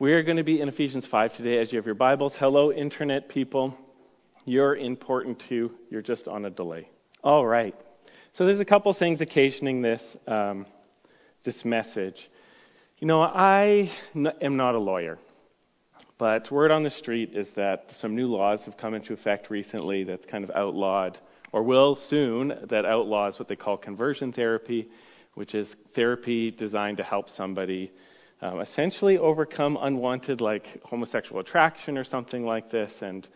We're going to be in Ephesians 5 today as you have your Bibles. Hello, internet people. You're important too. You're just on a delay. All right. So there's a couple things occasioning this, um, this message. You know, I am not a lawyer, but word on the street is that some new laws have come into effect recently that's kind of outlawed, or will soon, that outlaws what they call conversion therapy, which is therapy designed to help somebody um, essentially overcome unwanted, like homosexual attraction or something like this. And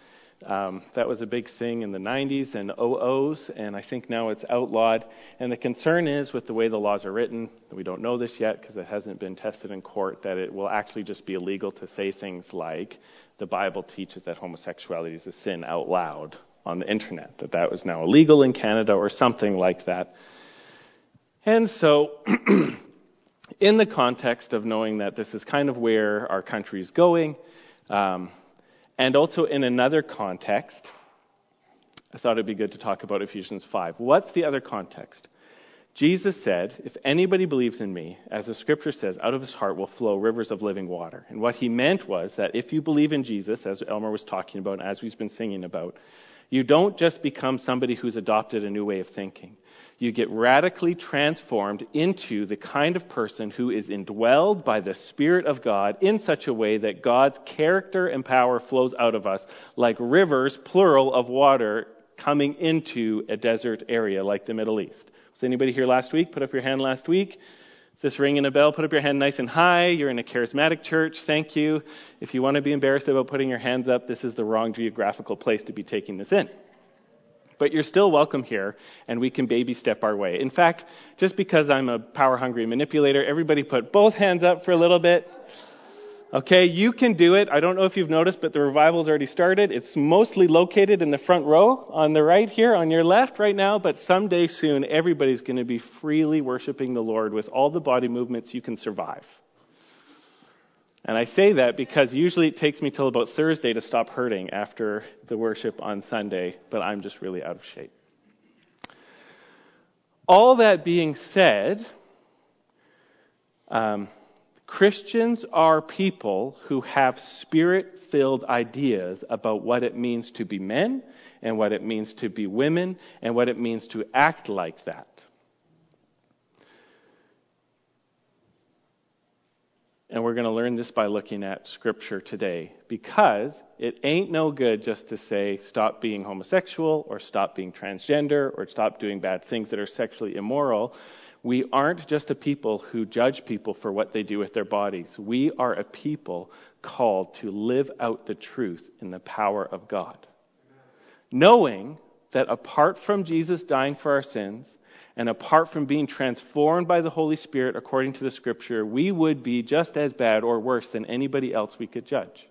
um, that was a big thing in the 90s and 00s, and I think now it's outlawed. And the concern is, with the way the laws are written, we don't know this yet because it hasn't been tested in court, that it will actually just be illegal to say things like the Bible teaches that homosexuality is a sin out loud on the internet, that that was now illegal in Canada or something like that. And so in the context of knowing that this is kind of where our country is going, um, and also in another context, I thought it'd be good to talk about Ephesians 5. What's the other context? Jesus said, If anybody believes in me, as the scripture says, out of his heart will flow rivers of living water. And what he meant was that if you believe in Jesus, as Elmer was talking about, and as we've been singing about, you don't just become somebody who's adopted a new way of thinking you get radically transformed into the kind of person who is indwelled by the Spirit of God in such a way that God's character and power flows out of us like rivers, plural, of water coming into a desert area like the Middle East. Was anybody here last week? Put up your hand last week. Is this ringing a bell? Put up your hand nice and high. You're in a charismatic church. Thank you. If you want to be embarrassed about putting your hands up, this is the wrong geographical place to be taking this in but you're still welcome here, and we can baby step our way. In fact, just because I'm a power hungry manipulator, everybody put both hands up for a little bit. Okay, you can do it. I don't know if you've noticed, but the revival's already started. It's mostly located in the front row on the right here, on your left right now, but someday soon, everybody's going to be freely worshiping the Lord with all the body movements you can survive. And I say that because usually it takes me till about Thursday to stop hurting after the worship on Sunday, but I'm just really out of shape. All that being said, um, Christians are people who have spirit filled ideas about what it means to be men and what it means to be women and what it means to act like that. And we're going to learn this by looking at scripture today because it ain't no good just to say stop being homosexual or stop being transgender or stop doing bad things that are sexually immoral. We aren't just a people who judge people for what they do with their bodies. We are a people called to live out the truth in the power of God. Knowing that apart from Jesus dying for our sins, and apart from being transformed by the Holy Spirit according to the Scripture, we would be just as bad or worse than anybody else we could judge.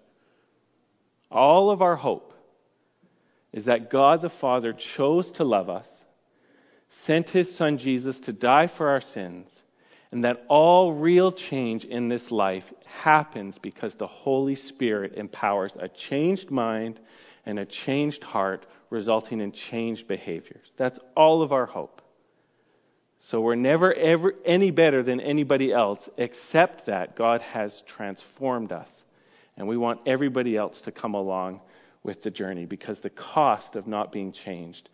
All of our hope is that God the Father chose to love us, sent His Son Jesus to die for our sins, and that all real change in this life happens because the Holy Spirit empowers a changed mind and a changed heart, resulting in changed behaviors. That's all of our hope. So we're never ever any better than anybody else, except that God has transformed us. And we want everybody else to come along with the journey because the cost of not being changed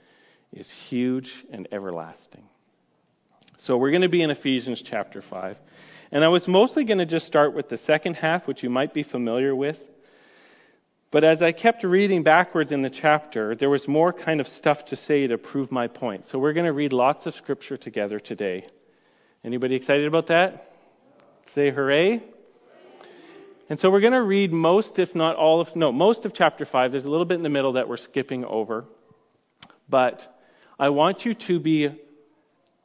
is huge and everlasting. So we're going to be in Ephesians chapter 5. And I was mostly going to just start with the second half, which you might be familiar with. But as I kept reading backwards in the chapter, there was more kind of stuff to say to prove my point. So we're going to read lots of scripture together today. Anybody excited about that? Say hooray. And so we're going to read most, if not all of, no, most of chapter 5. There's a little bit in the middle that we're skipping over. But I want you to be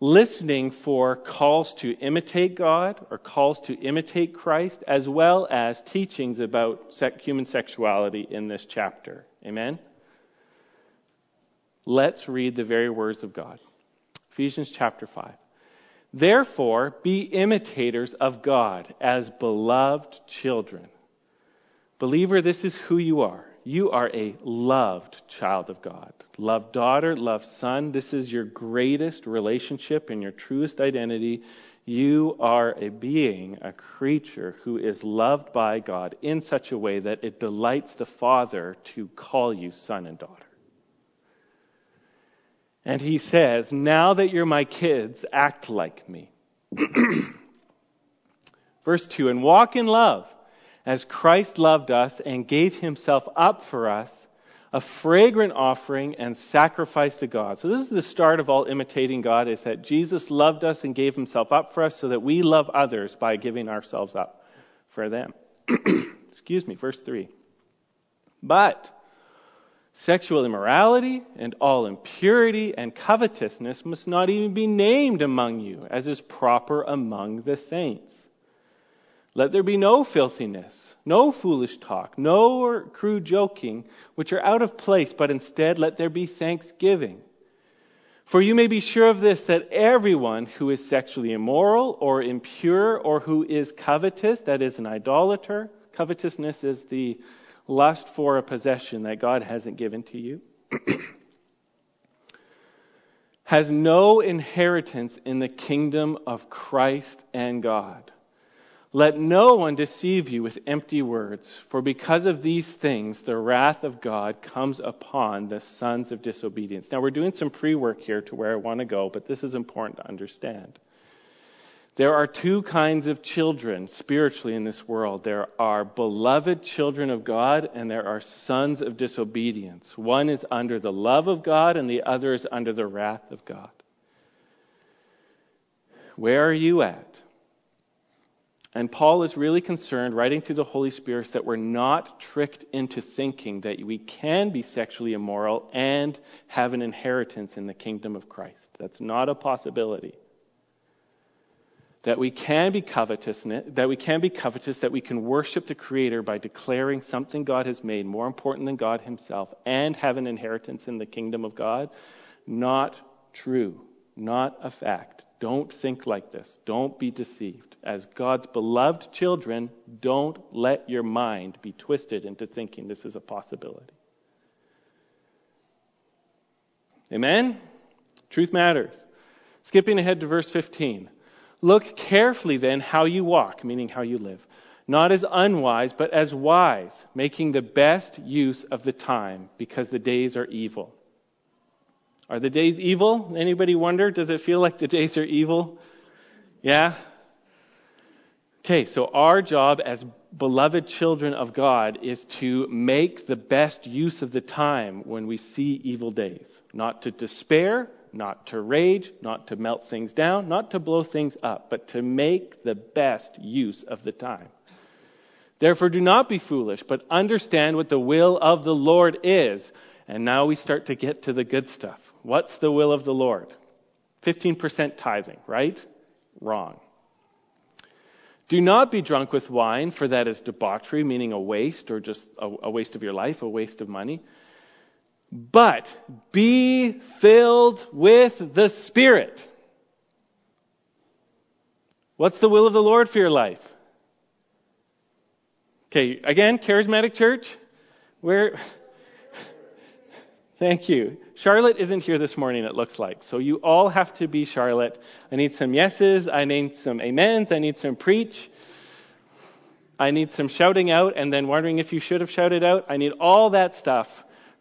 listening for calls to imitate God or calls to imitate Christ, as well as teachings about human sexuality in this chapter. Amen? Let's read the very words of God. Ephesians chapter 5. Therefore, be imitators of God as beloved children. Believer, this is who you are. You are a loved child of God. Loved daughter, loved son. This is your greatest relationship and your truest identity. You are a being, a creature who is loved by God in such a way that it delights the Father to call you son and daughter. And he says, Now that you're my kids, act like me. Verse 2 And walk in love as Christ loved us and gave himself up for us, a fragrant offering and sacrifice to God. So this is the start of all imitating God is that Jesus loved us and gave himself up for us so that we love others by giving ourselves up for them. Excuse me, verse 3. But Sexual immorality and all impurity and covetousness must not even be named among you, as is proper among the saints. Let there be no filthiness, no foolish talk, no crude joking, which are out of place, but instead let there be thanksgiving. For you may be sure of this, that everyone who is sexually immoral or impure or who is covetous, that is an idolater, covetousness is the lust for a possession that God hasn't given to you, has no inheritance in the kingdom of Christ and God. Let no one deceive you with empty words, for because of these things the wrath of God comes upon the sons of disobedience. Now we're doing some pre work here to where I want to go, but this is important to understand. There are two kinds of children spiritually in this world. There are beloved children of God and there are sons of disobedience. One is under the love of God and the other is under the wrath of God. Where are you at? And Paul is really concerned, writing through the Holy Spirit, that we're not tricked into thinking that we can be sexually immoral and have an inheritance in the kingdom of Christ. That's not a possibility that we can be covetous, that we can be covetous, that we can worship the Creator by declaring something God has made more important than God Himself and have an inheritance in the kingdom of God. Not true. Not a fact. Don't think like this. Don't be deceived. As God's beloved children, don't let your mind be twisted into thinking this is a possibility. Amen? Truth matters. Skipping ahead to verse 15. Look carefully then how you walk, meaning how you live, not as unwise, but as wise, making the best use of the time, because the days are evil. Are the days evil? Anybody wonder? Does it feel like the days are evil? Yeah? Okay, so our job as beloved children of God is to make the best use of the time when we see evil days. Not to despair, not to rage, not to melt things down, not to blow things up, but to make the best use of the time. Therefore, do not be foolish, but understand what the will of the Lord is. And now we start to get to the good stuff. What's the will of the Lord? 15% tithing, right? Wrong. Do not be drunk with wine, for that is debauchery, meaning a waste, or just a, a waste of your life, a waste of money but be filled with the Spirit. What's the will of the Lord for your life? Okay, again, charismatic church. Where? Thank you. Charlotte isn't here this morning, it looks like. So you all have to be Charlotte. I need some yeses. I need some amens. I need some preach. I need some shouting out and then wondering if you should have shouted out. I need all that stuff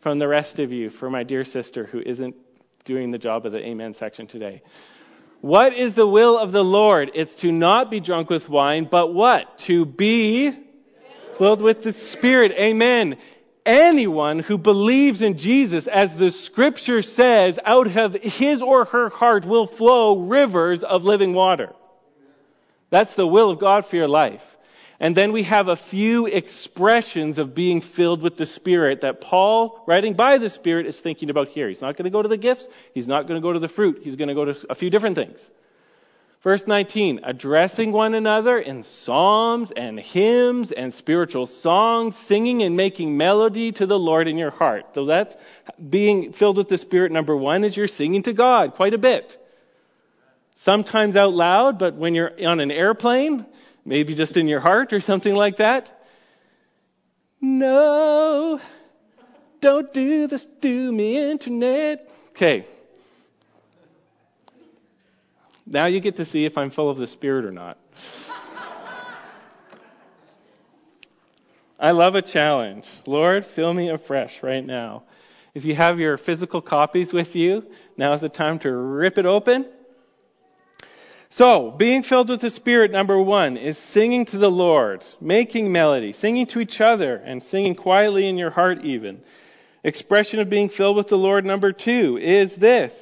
from the rest of you for my dear sister who isn't doing the job of the amen section today. What is the will of the Lord? It's to not be drunk with wine, but what? To be filled with the Spirit. Amen. Anyone who believes in Jesus, as the scripture says, out of his or her heart will flow rivers of living water. That's the will of God for your life. And then we have a few expressions of being filled with the Spirit that Paul, writing by the Spirit, is thinking about here. He's not going to go to the gifts. He's not going to go to the fruit. He's going to go to a few different things. Verse 19, addressing one another in psalms and hymns and spiritual songs, singing and making melody to the Lord in your heart. So that's being filled with the Spirit. Number one is you're singing to God quite a bit. Sometimes out loud, but when you're on an airplane, Maybe just in your heart or something like that. No, don't do this to me, internet. Okay. Now you get to see if I'm full of the Spirit or not. I love a challenge. Lord, fill me afresh right now. If you have your physical copies with you, now is the time to rip it open. So, being filled with the Spirit, number one, is singing to the Lord, making melody, singing to each other, and singing quietly in your heart even. Expression of being filled with the Lord, number two, is this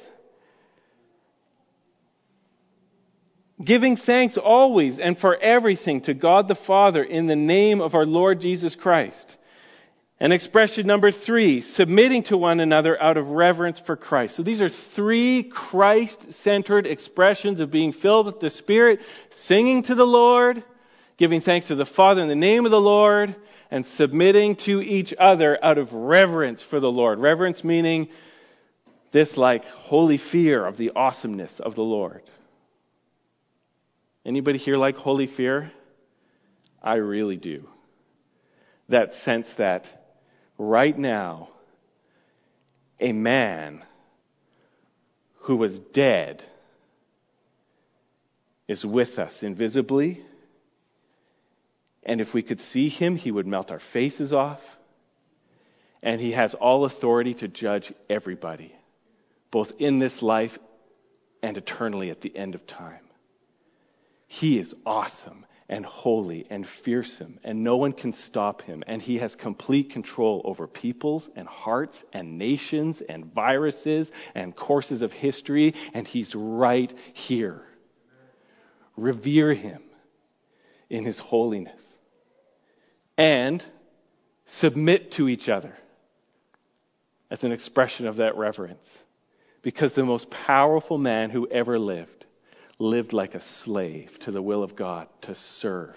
Giving thanks always and for everything to God the Father in the name of our Lord Jesus Christ. And expression number three, submitting to one another out of reverence for Christ. So these are three Christ-centered expressions of being filled with the Spirit, singing to the Lord, giving thanks to the Father in the name of the Lord, and submitting to each other out of reverence for the Lord. Reverence meaning this like holy fear of the awesomeness of the Lord. Anybody here like holy fear? I really do. That sense that right now, a man who was dead is with us invisibly. And if we could see him, he would melt our faces off. And he has all authority to judge everybody, both in this life and eternally at the end of time. He is awesome and holy and fearsome, and no one can stop him. And he has complete control over peoples and hearts and nations and viruses and courses of history, and he's right here. Revere him in his holiness and submit to each other as an expression of that reverence. Because the most powerful man who ever lived lived like a slave to the will of God to serve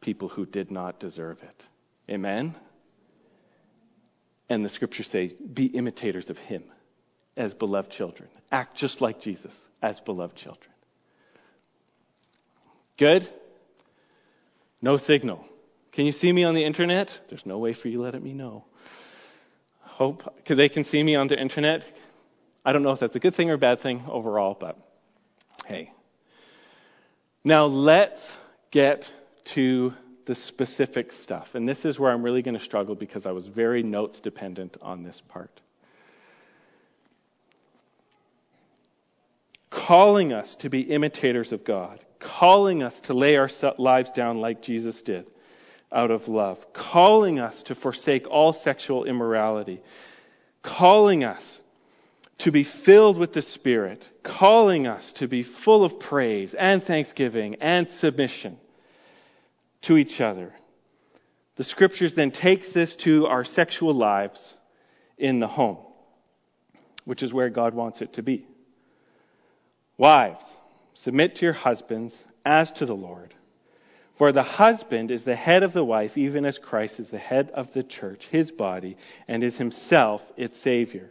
people who did not deserve it. Amen? And the scriptures say, be imitators of him as beloved children. Act just like Jesus as beloved children. Good? No signal. Can you see me on the internet? There's no way for you letting me know. Hope they can see me on the internet. I don't know if that's a good thing or a bad thing overall, but hey, now let's get to the specific stuff. And this is where I'm really going to struggle because I was very notes dependent on this part. Calling us to be imitators of God, calling us to lay our lives down like Jesus did out of love, calling us to forsake all sexual immorality, calling us to be filled with the Spirit, calling us to be full of praise and thanksgiving and submission to each other. The scriptures then takes this to our sexual lives in the home, which is where God wants it to be. Wives, submit to your husbands as to the Lord. For the husband is the head of the wife, even as Christ is the head of the church, his body, and is himself its Savior.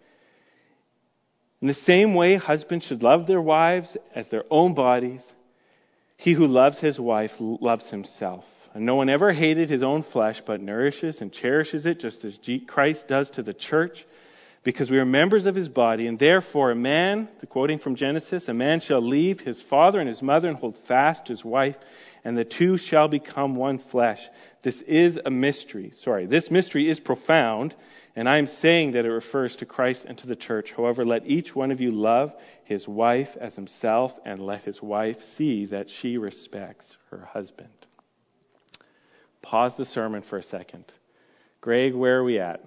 In the same way, husbands should love their wives as their own bodies. He who loves his wife loves himself. And no one ever hated his own flesh, but nourishes and cherishes it, just as Christ does to the church, because we are members of his body. And therefore, a man, quoting from Genesis, a man shall leave his father and his mother and hold fast his wife, and the two shall become one flesh. This is a mystery. Sorry, this mystery is profound. And I am saying that it refers to Christ and to the church. However, let each one of you love his wife as himself, and let his wife see that she respects her husband. Pause the sermon for a second. Greg, where are we at?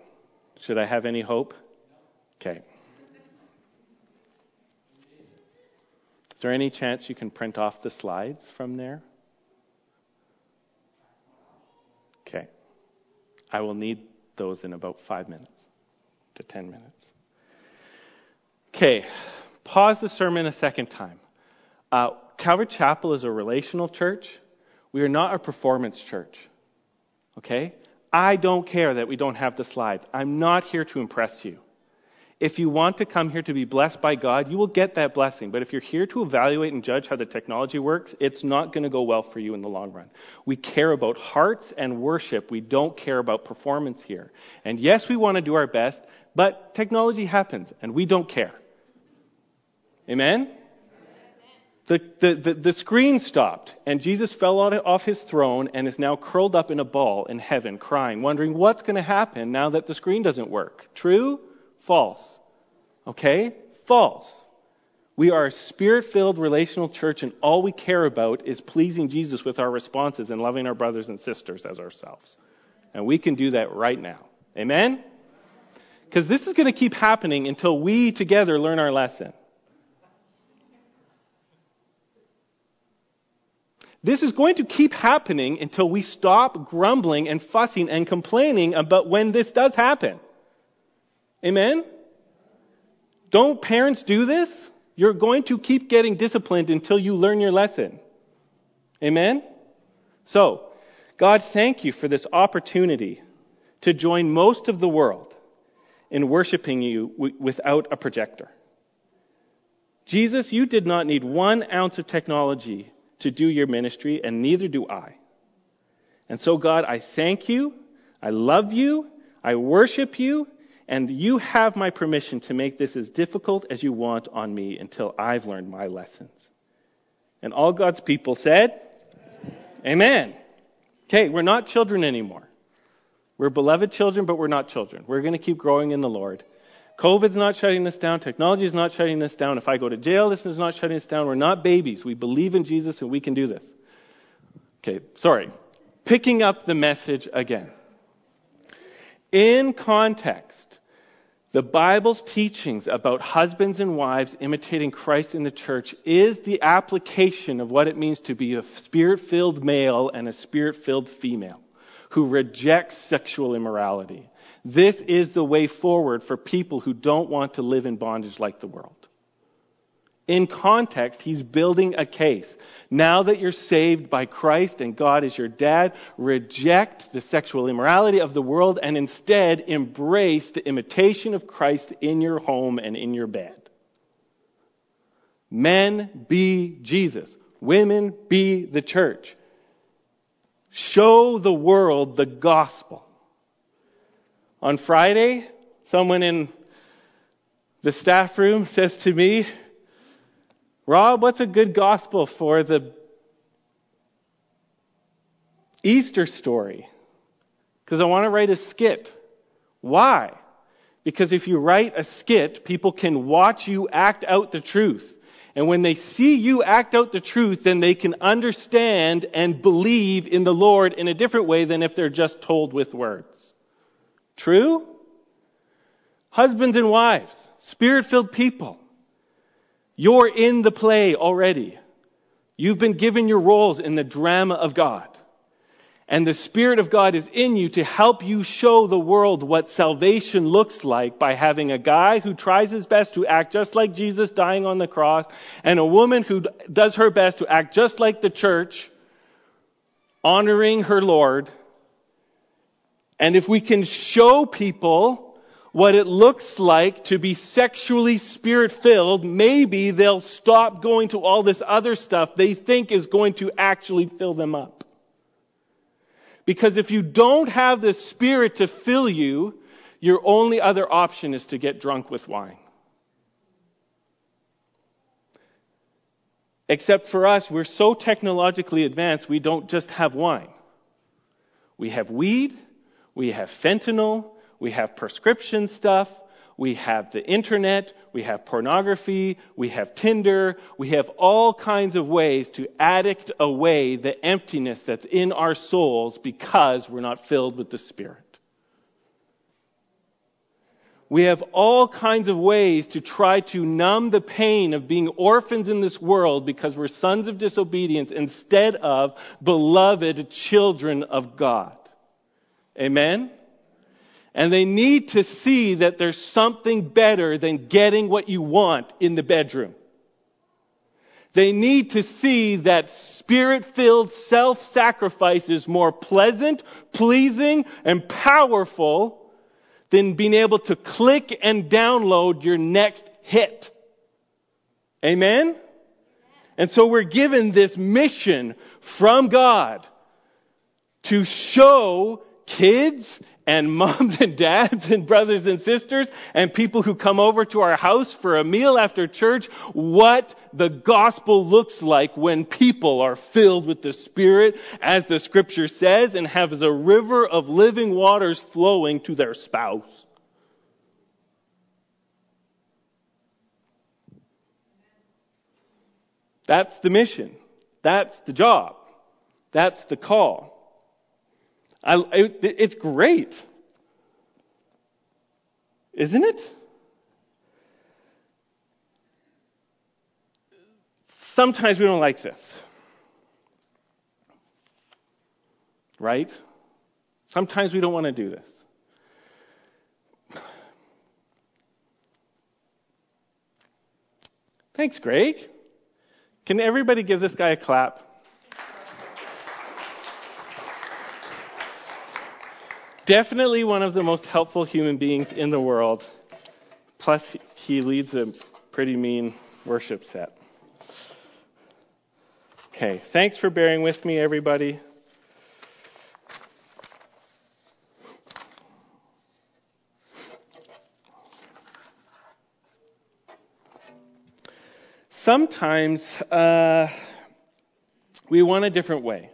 Should I have any hope? Okay. Is there any chance you can print off the slides from there? Okay. I will need those in about five minutes to ten minutes. Okay, pause the sermon a second time. Uh, Calvary Chapel is a relational church. We are not a performance church. Okay? I don't care that we don't have the slides. I'm not here to impress you. If you want to come here to be blessed by God, you will get that blessing. But if you're here to evaluate and judge how the technology works, it's not going to go well for you in the long run. We care about hearts and worship. We don't care about performance here. And yes, we want to do our best, but technology happens and we don't care. Amen? The, the, the, the, screen stopped, and Jesus fell off his throne and is now curled up in a ball in heaven, crying, wondering what's going to happen now that the screen doesn't work. True? False. Okay? False. We are a spirit filled relational church, and all we care about is pleasing Jesus with our responses and loving our brothers and sisters as ourselves. And we can do that right now. Amen? Because this is going to keep happening until we together learn our lesson. This is going to keep happening until we stop grumbling and fussing and complaining about when this does happen. Amen? Don't parents do this? You're going to keep getting disciplined until you learn your lesson. Amen? So, God, thank you for this opportunity to join most of the world in worshiping you w- without a projector. Jesus, you did not need one ounce of technology to do your ministry, and neither do I. And so, God, I thank you, I love you, I worship you, and you have my permission to make this as difficult as you want on me until I've learned my lessons. And all God's people said, Amen. Okay, we're not children anymore. We're beloved children, but we're not children. We're going to keep growing in the Lord. COVID's not shutting us down. Technology is not shutting us down. If I go to jail, this is not shutting us down. We're not babies. We believe in Jesus and we can do this. Okay, sorry. Picking up the message again. In context, the Bible's teachings about husbands and wives imitating Christ in the church is the application of what it means to be a spirit filled male and a spirit filled female who rejects sexual immorality. This is the way forward for people who don't want to live in bondage like the world. In context, he's building a case. Now that you're saved by Christ and God is your dad, reject the sexual immorality of the world and instead embrace the imitation of Christ in your home and in your bed. Men be Jesus. Women be the church. Show the world the gospel. On Friday, someone in the staff room says to me, Rob, what's a good gospel for the Easter story? Because I want to write a skit. Why? Because if you write a skit, people can watch you act out the truth. And when they see you act out the truth, then they can understand and believe in the Lord in a different way than if they're just told with words. True? Husbands and wives, spirit filled people. You're in the play already. You've been given your roles in the drama of God. And the Spirit of God is in you to help you show the world what salvation looks like by having a guy who tries his best to act just like Jesus dying on the cross and a woman who does her best to act just like the church, honoring her Lord. And if we can show people what it looks like to be sexually spirit filled, maybe they'll stop going to all this other stuff they think is going to actually fill them up. Because if you don't have the Spirit to fill you, your only other option is to get drunk with wine. Except for us, we're so technologically advanced, we don't just have wine. We have weed, we have fentanyl, we have prescription stuff. We have the internet. We have pornography. We have Tinder. We have all kinds of ways to addict away the emptiness that's in our souls because we're not filled with the Spirit. We have all kinds of ways to try to numb the pain of being orphans in this world because we're sons of disobedience instead of beloved children of God. Amen? And they need to see that there's something better than getting what you want in the bedroom. They need to see that spirit filled self sacrifice is more pleasant, pleasing, and powerful than being able to click and download your next hit. Amen? And so we're given this mission from God to show kids and moms and dads and brothers and sisters and people who come over to our house for a meal after church what the gospel looks like when people are filled with the Spirit, as the scripture says, and have a river of living waters flowing to their spouse. That's the mission. That's the job. That's the call. I, it, it's great. Isn't it? Sometimes we don't like this. Right? Sometimes we don't want to do this. Thanks, Greg. Can everybody give this guy a clap? Definitely one of the most helpful human beings in the world. Plus, he leads a pretty mean worship set. Okay, thanks for bearing with me, everybody. Sometimes uh, we want a different way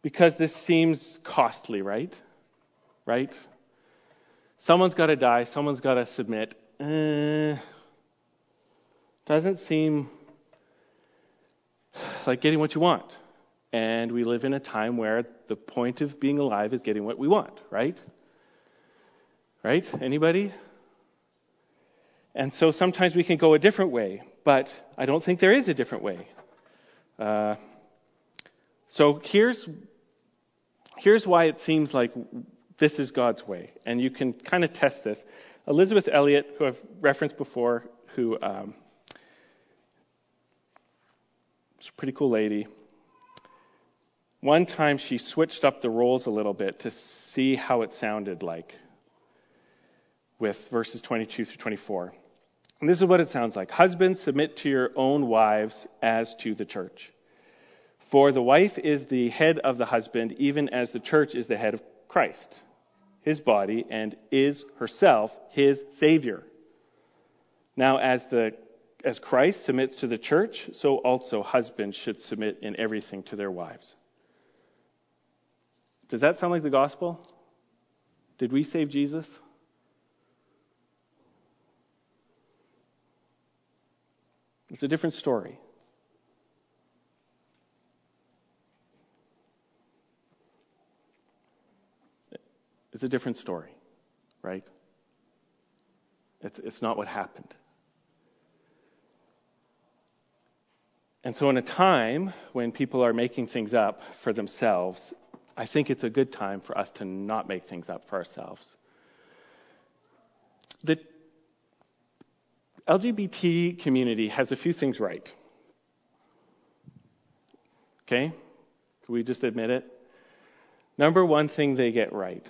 because this seems costly, right? Right? Someone's got to die, someone's got to submit. Uh, doesn't seem like getting what you want. And we live in a time where the point of being alive is getting what we want, right? Right? Anybody? And so sometimes we can go a different way, but I don't think there is a different way. Uh, so here's here's why it seems like this is God's way. And you can kind of test this. Elisabeth Elliot, who I've referenced before, who um, is a pretty cool lady. One time she switched up the roles a little bit to see how it sounded like with verses 22 through 24. And this is what it sounds like Husbands, submit to your own wives as to the church. For the wife is the head of the husband, even as the church is the head of Christ his body and is herself his Savior. Now, as, the, as Christ submits to the church, so also husbands should submit in everything to their wives. Does that sound like the gospel? Did we save Jesus? It's a different story. It's a different story, right? It's, it's not what happened. And so, in a time when people are making things up for themselves, I think it's a good time for us to not make things up for ourselves. The LGBT community has a few things right. Okay? Can we just admit it? Number one thing they get right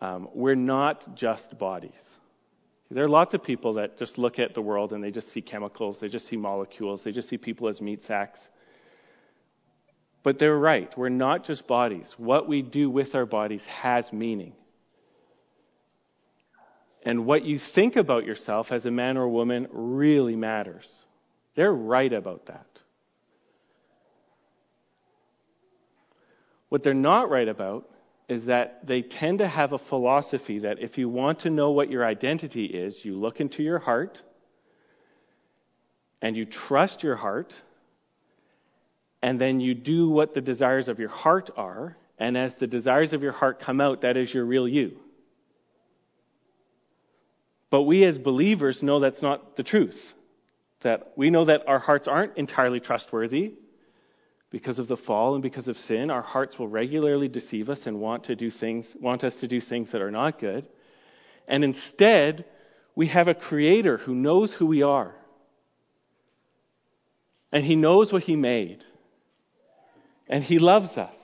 um, we're not just bodies. There are lots of people that just look at the world and they just see chemicals, they just see molecules, they just see people as meat sacks. But they're right. We're not just bodies. What we do with our bodies has meaning. And what you think about yourself as a man or a woman really matters. They're right about that. What they're not right about is that they tend to have a philosophy that if you want to know what your identity is, you look into your heart and you trust your heart, and then you do what the desires of your heart are, and as the desires of your heart come out, that is your real you. But we as believers know that's not the truth. That we know that our hearts aren't entirely trustworthy, because of the fall and because of sin, our hearts will regularly deceive us and want to do things, want us to do things that are not good. And instead, we have a creator who knows who we are. And He knows what He made. And He loves us.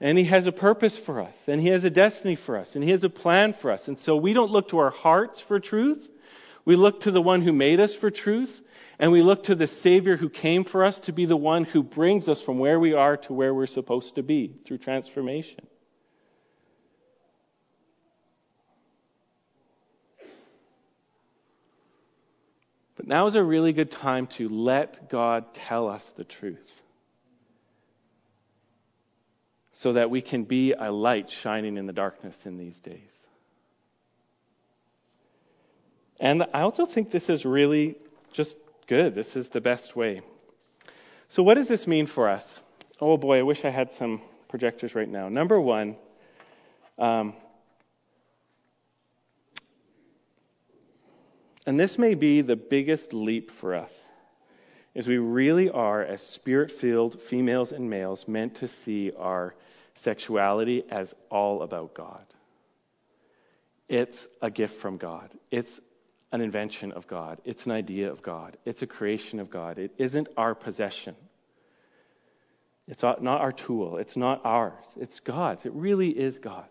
And He has a purpose for us. And He has a destiny for us. And He has a plan for us. And so we don't look to our hearts for truth. We look to the one who made us for truth. And we look to the Savior who came for us to be the one who brings us from where we are to where we're supposed to be through transformation. But now is a really good time to let God tell us the truth so that we can be a light shining in the darkness in these days. And I also think this is really just good. This is the best way. So, what does this mean for us? Oh boy, I wish I had some projectors right now. Number one, um, and this may be the biggest leap for us, is we really are, as spirit filled females and males, meant to see our sexuality as all about God. It's a gift from God. It's an invention of God. It's an idea of God. It's a creation of God. It isn't our possession. It's not our tool. It's not ours. It's God's. It really is God's.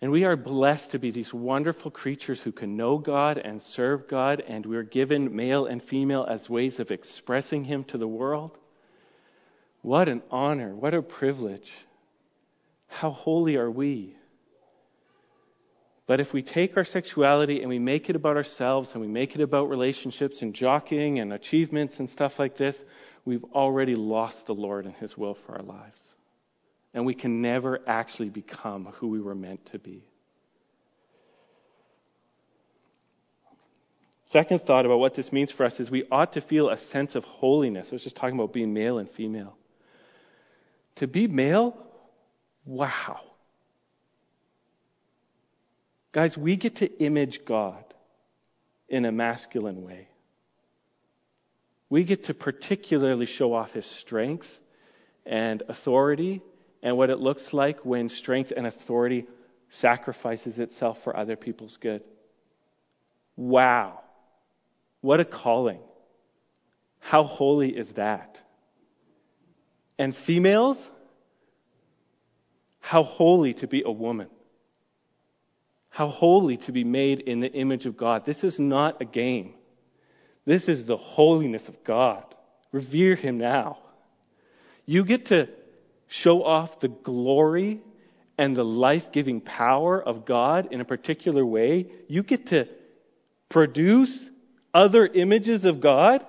And we are blessed to be these wonderful creatures who can know God and serve God, and we're given male and female as ways of expressing Him to the world. What an honor. What a privilege. How holy are we? But if we take our sexuality and we make it about ourselves and we make it about relationships and jockeying and achievements and stuff like this, we've already lost the Lord and His will for our lives. And we can never actually become who we were meant to be. Second thought about what this means for us is we ought to feel a sense of holiness. I was just talking about being male and female. To be male, wow. Guys, we get to image God in a masculine way. We get to particularly show off his strength and authority and what it looks like when strength and authority sacrifices itself for other people's good. Wow. What a calling. How holy is that? And females, how holy to be a woman. How holy to be made in the image of God. This is not a game. This is the holiness of God. Revere Him now. You get to show off the glory and the life giving power of God in a particular way. You get to produce other images of God.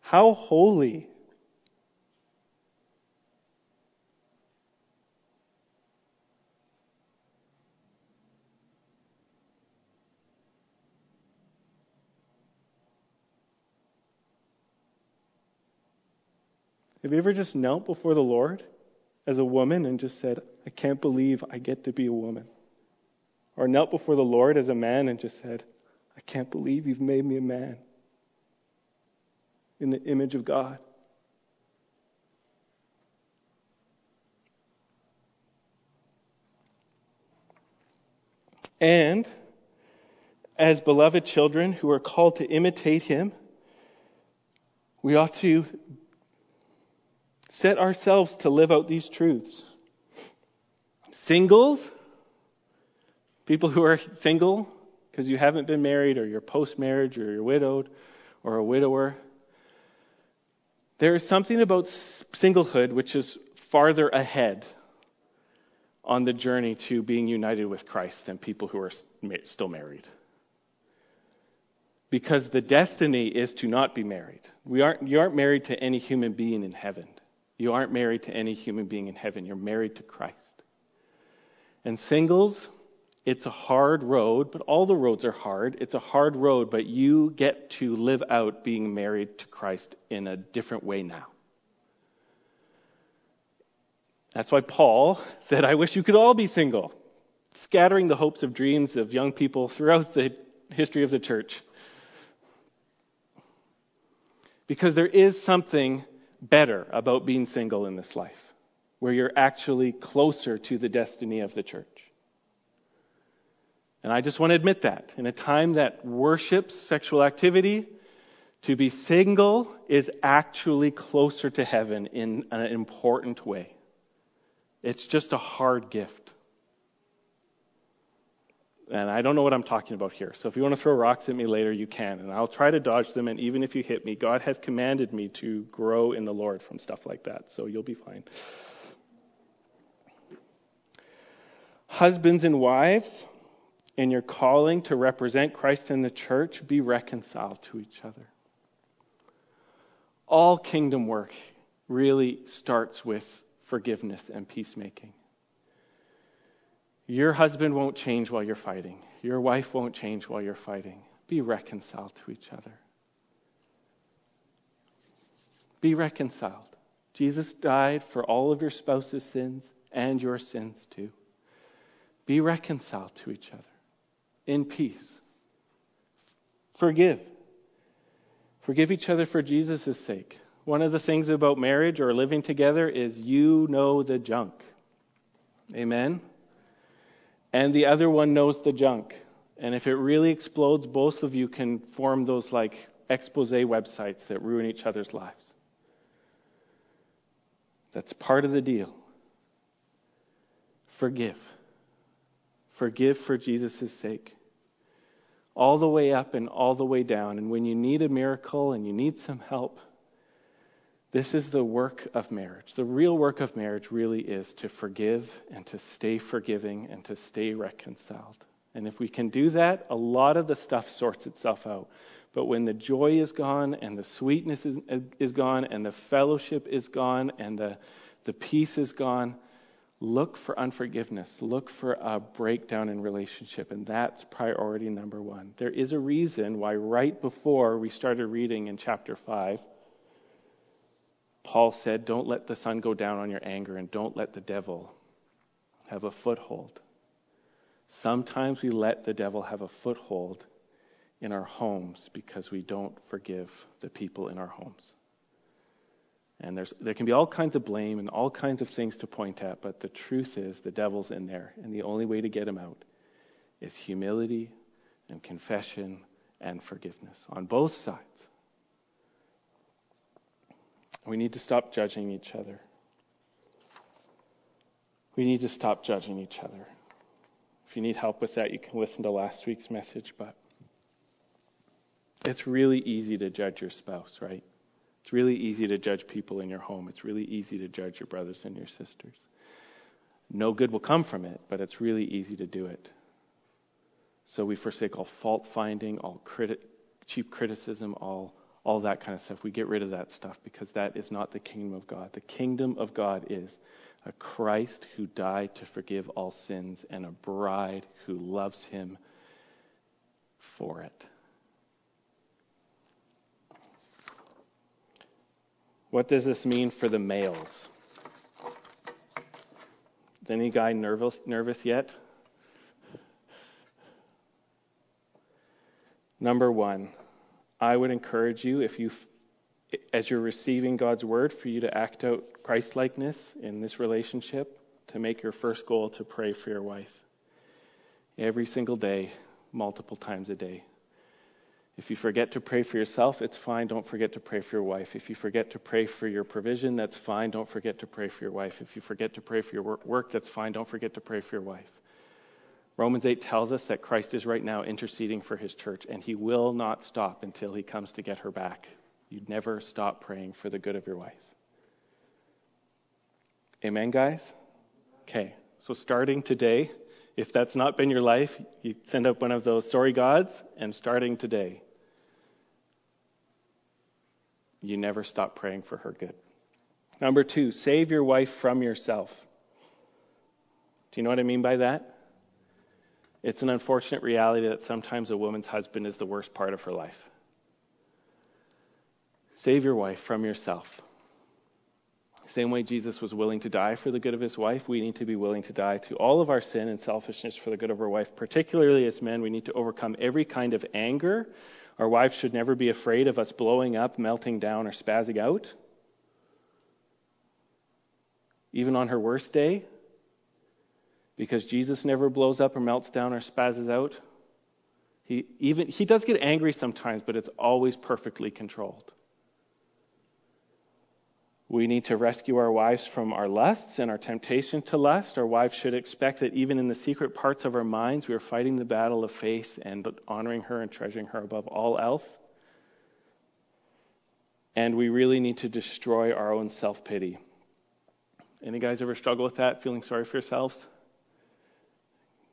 How holy Have you ever just knelt before the Lord as a woman and just said, I can't believe I get to be a woman? Or knelt before the Lord as a man and just said, I can't believe you've made me a man in the image of God. And as beloved children who are called to imitate him, we ought to set ourselves to live out these truths. Singles, people who are single because you haven't been married or you're post marriage or you're widowed or a widower. There is something about singlehood which is farther ahead on the journey to being united with Christ than people who are still married. Because the destiny is to not be married. We aren't, you aren't married to any human being in heaven. You aren't married to any human being in heaven. You're married to Christ. And singles, it's a hard road, but all the roads are hard. It's a hard road, but you get to live out being married to Christ in a different way now. That's why Paul said, I wish you could all be single, scattering the hopes of dreams of young people throughout the history of the church. Because there is something better about being single in this life, where you're actually closer to the destiny of the church. And I just want to admit that. In a time that worships sexual activity, To be single is actually closer to heaven in an important way. It's just a hard gift. And I don't know what I'm talking about here. So if you want to throw rocks at me later, you can. And I'll try to dodge them. And even if you hit me, God has commanded me to grow in the Lord from stuff like that. So you'll be fine. Husbands and wives, in your calling to represent Christ in the church, be reconciled to each other. All kingdom work really starts with forgiveness and peacemaking. Your husband won't change while you're fighting. Your wife won't change while you're fighting. Be reconciled to each other. Be reconciled. Jesus died for all of your spouse's sins and your sins too. Be reconciled to each other in peace. Forgive. Forgive each other for Jesus' sake. One of the things about marriage or living together is you know the junk. Amen? And the other one knows the junk. And if it really explodes, both of you can form those like expose websites that ruin each other's lives. That's part of the deal. Forgive. Forgive for Jesus' sake all the way up and all the way down. And when you need a miracle and you need some help, this is the work of marriage. The real work of marriage really is to forgive and to stay forgiving and to stay reconciled. And if we can do that, a lot of the stuff sorts itself out. But when the joy is gone and the sweetness is, is gone and the fellowship is gone and the, the peace is gone, look for unforgiveness. Look for a breakdown in relationship. And that's priority number one. There is a reason why, right before we started reading in chapter 5, Paul said, Don't let the sun go down on your anger and don't let the devil have a foothold. Sometimes we let the devil have a foothold in our homes because we don't forgive the people in our homes. And there can be all kinds of blame and all kinds of things to point at, but the truth is the devil's in there. And the only way to get him out is humility and confession and forgiveness on both sides. We need to stop judging each other. We need to stop judging each other. If you need help with that, you can listen to last week's message, but it's really easy to judge your spouse, right? It's really easy to judge people in your home. It's really easy to judge your brothers and your sisters. No good will come from it, but it's really easy to do it. So we forsake all fault finding, all criti- cheap criticism, all, all that kind of stuff. We get rid of that stuff because that is not the kingdom of God. The kingdom of God is a Christ who died to forgive all sins and a bride who loves him for it. What does this mean for the males? Is any guy nervous, nervous yet? Number one, I would encourage you, if you, as you're receiving God's word, for you to act out Christlikeness in this relationship, to make your first goal to pray for your wife every single day, multiple times a day. If you forget to pray for yourself, it's fine. Don't forget to pray for your wife. If you forget to pray for your provision, that's fine. Don't forget to pray for your wife. If you forget to pray for your work, that's fine. Don't forget to pray for your wife. Romans 8 tells us that Christ is right now interceding for his church, and he will not stop until he comes to get her back. You'd never stop praying for the good of your wife. Amen, guys? Okay, so starting today, if that's not been your life, you send up one of those sorry gods, and starting today, you never stop praying for her good. Number two, save your wife from yourself. Do you know what I mean by that? It's an unfortunate reality that sometimes a woman's husband is the worst part of her life. Save your wife from yourself. Same way Jesus was willing to die for the good of his wife, we need to be willing to die to all of our sin and selfishness for the good of our wife. Particularly as men, we need to overcome every kind of anger. Our wives should never be afraid of us blowing up, melting down, or spazzing out. Even on her worst day, because Jesus never blows up or melts down or spazzes out. He even he does get angry sometimes, but it's always perfectly controlled. We need to rescue our wives from our lusts and our temptation to lust. Our wives should expect that even in the secret parts of our minds, we are fighting the battle of faith and honoring her and treasuring her above all else. And we really need to destroy our own self pity. Any guys ever struggle with that, feeling sorry for yourselves?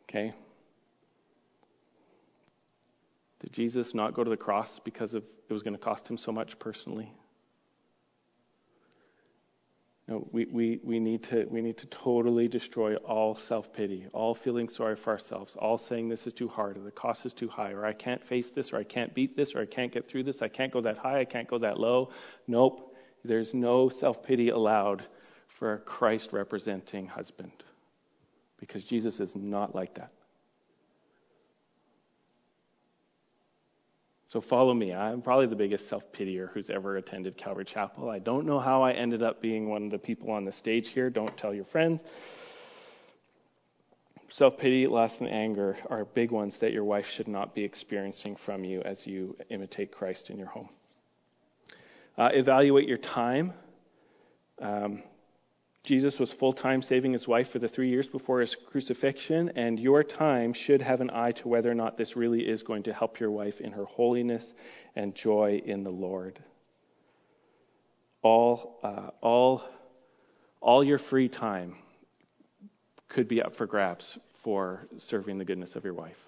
Okay. Did Jesus not go to the cross because of it was going to cost him so much personally? No, we, we, we, need to, we need to totally destroy all self pity, all feeling sorry for ourselves, all saying this is too hard, or the cost is too high, or I can't face this, or I can't beat this, or I can't get through this, I can't go that high, I can't go that low. Nope. There's no self pity allowed for a Christ representing husband because Jesus is not like that. So follow me. I'm probably the biggest self pitier who's ever attended Calvary Chapel. I don't know how I ended up being one of the people on the stage here. Don't tell your friends. Self pity, lust, and anger are big ones that your wife should not be experiencing from you as you imitate Christ in your home. Uh, evaluate your time. Um, Jesus was full time saving his wife for the three years before his crucifixion, and your time should have an eye to whether or not this really is going to help your wife in her holiness and joy in the Lord. All, uh, all, all your free time could be up for grabs for serving the goodness of your wife.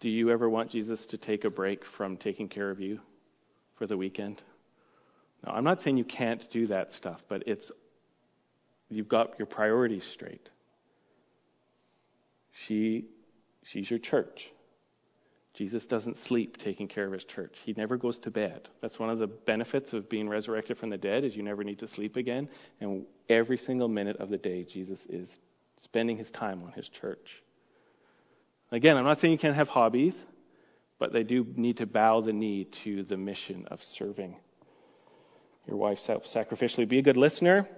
Do you ever want Jesus to take a break from taking care of you? For the weekend. Now, I'm not saying you can't do that stuff, but it's you've got your priorities straight. She she's your church. Jesus doesn't sleep taking care of his church. He never goes to bed. That's one of the benefits of being resurrected from the dead is you never need to sleep again. And every single minute of the day, Jesus is spending his time on his church. Again, I'm not saying you can't have hobbies but they do need to bow the knee to the mission of serving your wife self sacrificially. Be a good listener.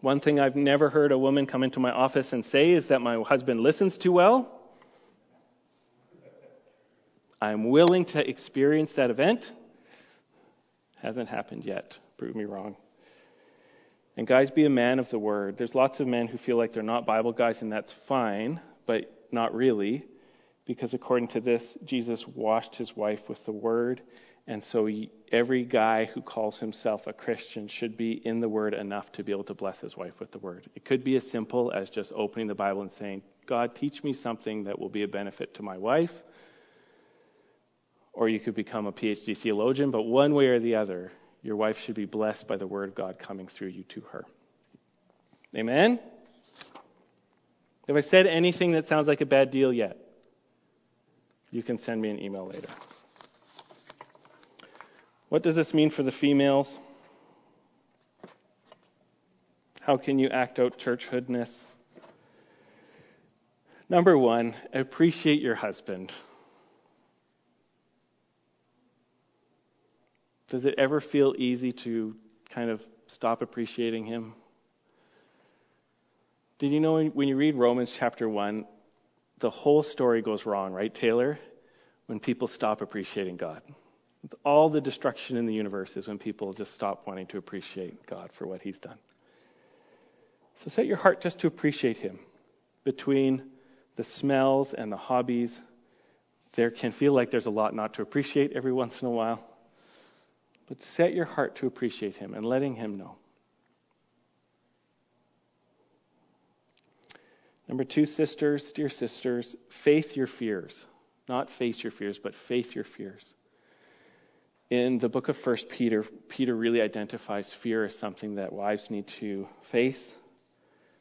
One thing I've never heard a woman come into my office and say is that my husband listens too well. I'm willing to experience that event. Hasn't happened yet. Prove me wrong. And guys, be a man of the word. There's lots of men who feel like they're not Bible guys, and that's fine, but not really because according to this, Jesus washed his wife with the word. And so every guy who calls himself a Christian should be in the word enough to be able to bless his wife with the word. It could be as simple as just opening the Bible and saying, God, teach me something that will be a benefit to my wife. Or you could become a PhD theologian, but one way or the other, your wife should be blessed by the word of God coming through you to her. Amen? Have I said anything that sounds like a bad deal yet? You can send me an email later. What does this mean for the females? How can you act out churchhoodness? Number one, appreciate your husband. Does it ever feel easy to kind of stop appreciating him? Did you know when you read Romans chapter 1, the whole story goes wrong, right, Taylor? When people stop appreciating God. It's all the destruction in the universe is when people just stop wanting to appreciate God for what He's done. So set your heart just to appreciate Him. Between the smells and the hobbies, there can feel like there's a lot not to appreciate every once in a while. But set your heart to appreciate Him and letting Him know. Number two, sisters, dear sisters, faith your fears. Not face your fears, but faith your fears. In the book of First Peter, Peter really identifies fear as something that wives need to face.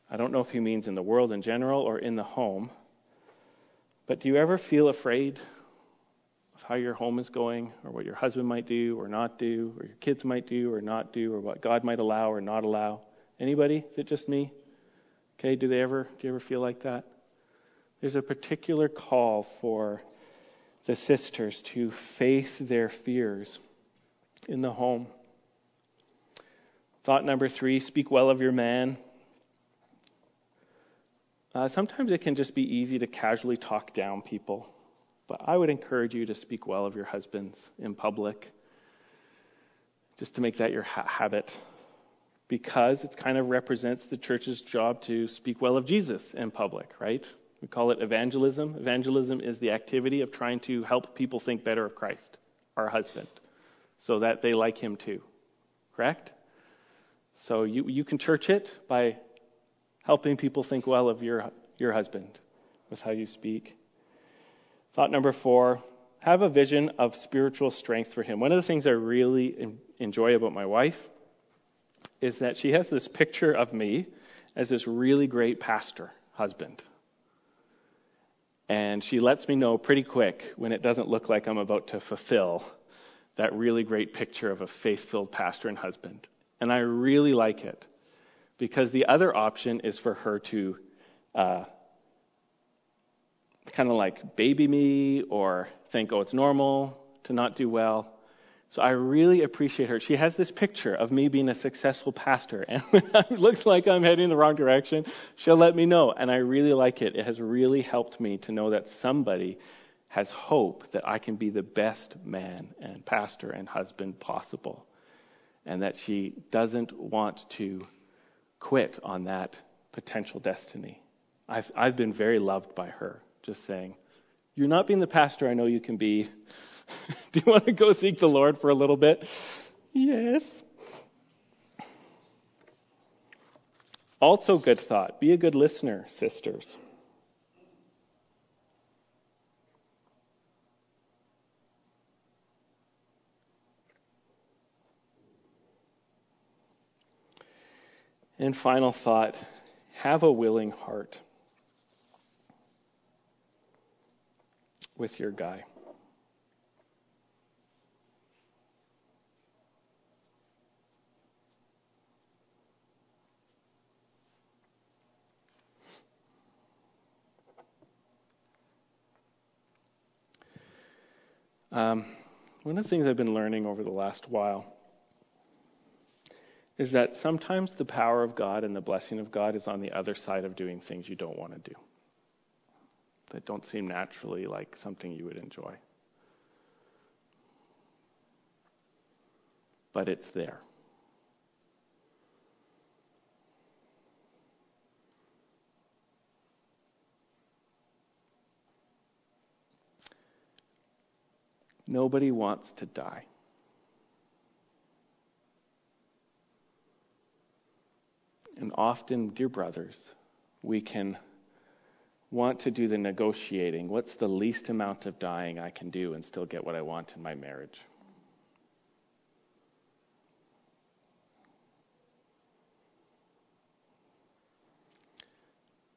I don't know if he means in the world in general or in the home. But do you ever feel afraid of how your home is going, or what your husband might do or not do, or your kids might do or not do, or what God might allow or not allow? Anybody? Is it just me? Okay, do they ever do you ever feel like that? There's a particular call for the sisters to face their fears in the home. Thought number three speak well of your man. Uh, sometimes it can just be easy to casually talk down people, but I would encourage you to speak well of your husbands in public, just to make that your ha- habit, because it kind of represents the church's job to speak well of Jesus in public, right? We call it evangelism. Evangelism is the activity of trying to help people think better of Christ, our husband, so that they like him too. Correct? So you, you can church it by helping people think well of your, your husband, was how you speak. Thought number four have a vision of spiritual strength for him. One of the things I really enjoy about my wife is that she has this picture of me as this really great pastor husband. And she lets me know pretty quick when it doesn't look like I'm about to fulfill that really great picture of a faith filled pastor and husband. And I really like it because the other option is for her to uh, kind of like baby me or think, oh, it's normal to not do well. So I really appreciate her. She has this picture of me being a successful pastor, and when it looks like I'm heading in the wrong direction, she'll let me know, and I really like it. It has really helped me to know that somebody has hope that I can be the best man and pastor and husband possible, and that she doesn't want to quit on that potential destiny. I've, I've been very loved by her, just saying, You're not being the pastor I know you can be. Do you want to go seek the Lord for a little bit? Yes. Also, good thought. Be a good listener, sisters. And final thought have a willing heart with your guy. Um, one of the things I've been learning over the last while is that sometimes the power of God and the blessing of God is on the other side of doing things you don't want to do, that don't seem naturally like something you would enjoy. But it's there. Nobody wants to die. And often, dear brothers, we can want to do the negotiating. What's the least amount of dying I can do and still get what I want in my marriage?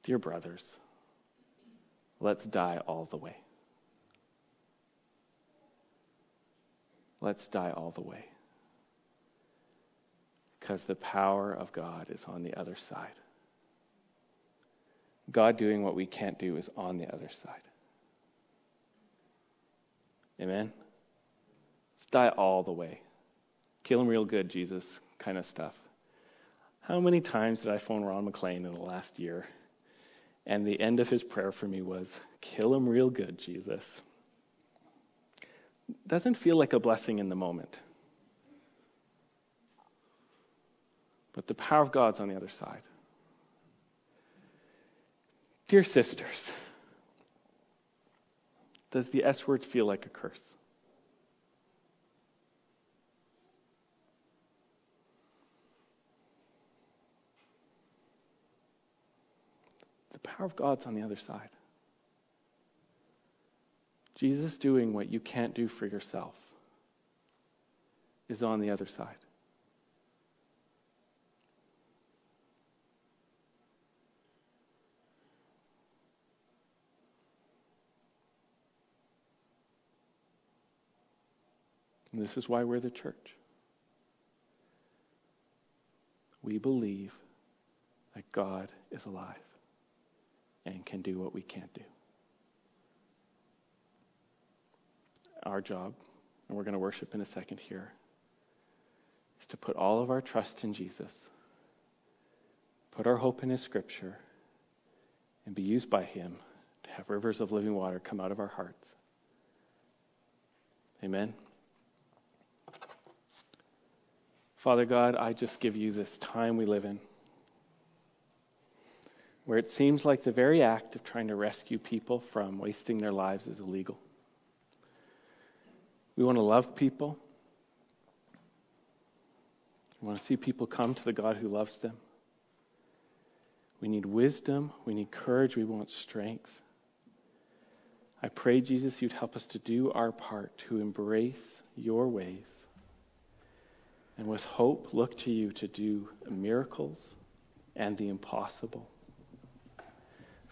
Dear brothers, let's die all the way. Let's die all the way. Because the power of God is on the other side. God doing what we can't do is on the other side. Amen? Let's die all the way. Kill him real good, Jesus, kind of stuff. How many times did I phone Ron McLean in the last year? And the end of his prayer for me was, Kill him real good, Jesus doesn't feel like a blessing in the moment. But the power of God's on the other side. Dear sisters, does the S word feel like a curse? The power of God's on the other side. Jesus doing what you can't do for yourself is on the other side. And this is why we're the church. We believe that God is alive and can do what we can't do. Our job, and we're going to worship in a second here, is to put all of our trust in Jesus, put our hope in His Scripture, and be used by Him to have rivers of living water come out of our hearts. Amen. Father God, I just give you this time we live in where it seems like the very act of trying to rescue people from wasting their lives is illegal. We want to love people. We want to see people come to the God who loves them. We need wisdom. We need courage. We want strength. I pray, Jesus, you'd help us to do our part to embrace your ways. And with hope, look to you to do miracles and the impossible.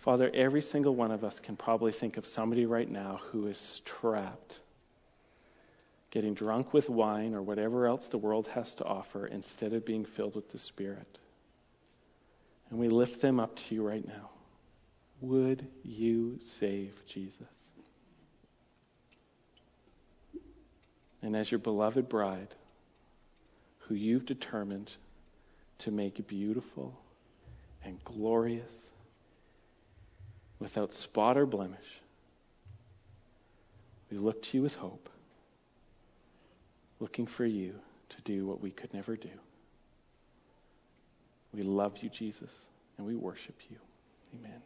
Father, every single one of us can probably think of somebody right now who is trapped, getting drunk with wine or whatever else the world has to offer instead of being filled with the Spirit. And we lift them up to you right now. Would you save Jesus? And as your beloved bride, who you've determined to make beautiful and glorious without spot or blemish. We look to you with hope, looking for you to do what we could never do. We love you, Jesus, and we worship you. Amen.